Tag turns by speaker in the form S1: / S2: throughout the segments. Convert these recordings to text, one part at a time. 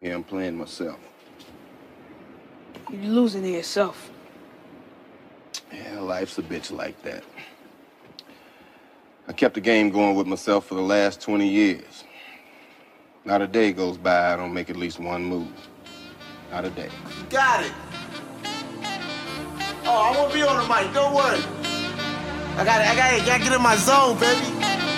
S1: Yeah, I'm playing myself.
S2: You're losing to yourself.
S1: Yeah, life's a bitch like that. I kept the game going with myself for the last 20 years. Not a day goes by I don't make at least one move. Not a day.
S3: Got it. Oh, I won't be on the mic. Don't worry. I got it. I got it. Gotta get in my zone, baby.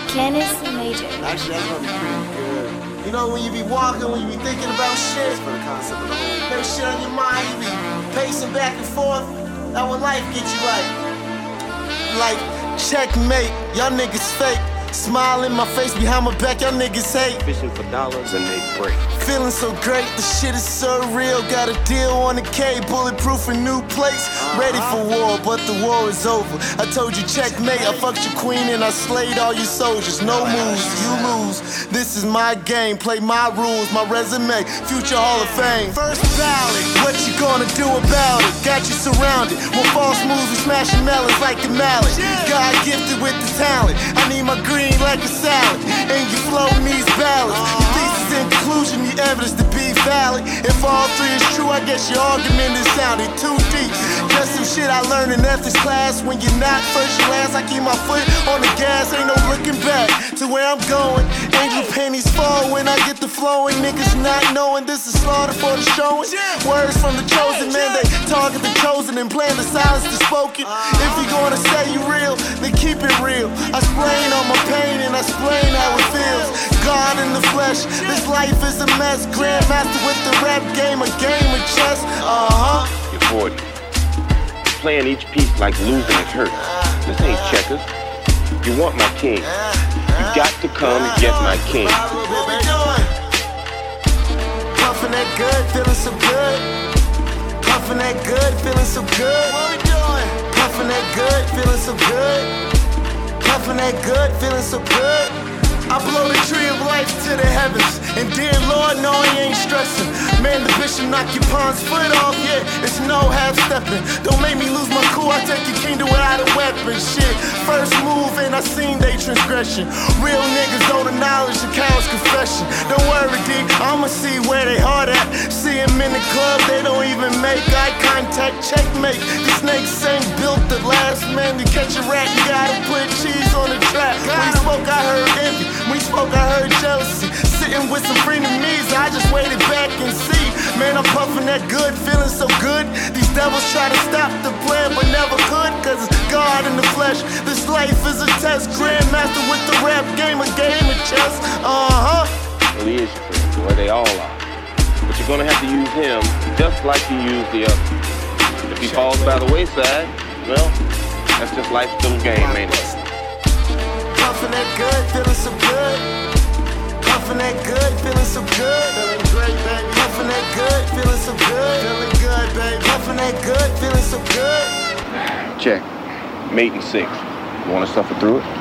S4: Canis Major.
S3: Actually, that's gonna be pretty good. You know when you be walking, when you be thinking about shit, for the concept of the whole. There's shit on your mind. You be pacing back and forth. That what life get you like. Like checkmate. Y'all niggas fake. Smile in my face behind my back. Y'all niggas hate.
S5: Fishing for dollars and they break.
S3: Feeling so great, the shit is surreal. Got a deal on the K, bulletproof and new plates. Ready for war, but the war is over. I told you checkmate, I fucked your queen and I slayed all your soldiers. No moves, you lose. This is my game, play my rules, my resume, future Hall of Fame. First ballot, what you gonna do about it? Got you surrounded. With false moves, we smashing melons like a mallet. God gifted with the talent. I need my green like a salad. And your flow needs balance. Your thesis and conclusion need evidence to be valid. If all three is true, I guess your argument is sounding too deep. Just some shit I learned in ethics class. When you're not first, last. I keep my foot on the gas, ain't no looking back to where I'm going. Angel pennies fall when I get the flowing. Niggas not knowing this is slaughter for the showing. Words from the chosen man, they target the chosen and plan the silence the spoken. If you're gonna say you real, then keep it real. I explain all my pain and I explain how it feels. God in the flesh, this life is a mess. Grandmaster with the rap game, a game of chess. Uh huh.
S5: You're 40. Playing each piece like losing is hurt. This ain't checkers. You want my king. You got to come and get my king.
S3: What we doing? Puffing that good, feeling so good. Puffing that good, feeling so good. What we doing? Puffing that good, feeling so good. Puffing that good, feeling so good. I blow the tree of life to the heavens. And dear Lord, no, he ain't stressing. Man, the bishop knock your pawn's foot off, yeah, it's no half stepping. Don't make me lose my cool, I take your kingdom without a weapon. Shit, first move and I seen they transgression. Real niggas know the knowledge that counts confession. Don't worry, D, I'ma see where they heart at. See See 'em in the club, they don't even make eye contact. Checkmate, the snakes ain't built the last man to catch a rat. You gotta put cheese on the trap. When we spoke, I heard envy. When we spoke, I heard jealousy. Sitting with some frenemies, I just waited. Man, I'm puffing that good, feeling so good. These devils try to stop the plan, but never could, cause it's God in the flesh. This life is a test. Grandmaster with the rap game, a game of chess. Uh huh.
S5: Well, he is your friend, boy. They all are. But you're gonna have to use him just like you use the other. If he falls by the wayside, well, that's just life's little game, ain't it?
S3: Puffing that good, feeling so good. Puffing that good, feeling so good. Feeling great, baby. That good, feeling so good. Feeling good, baby. Puffing that good, feeling so good.
S5: Check. Mate and six. You wanna suffer through it?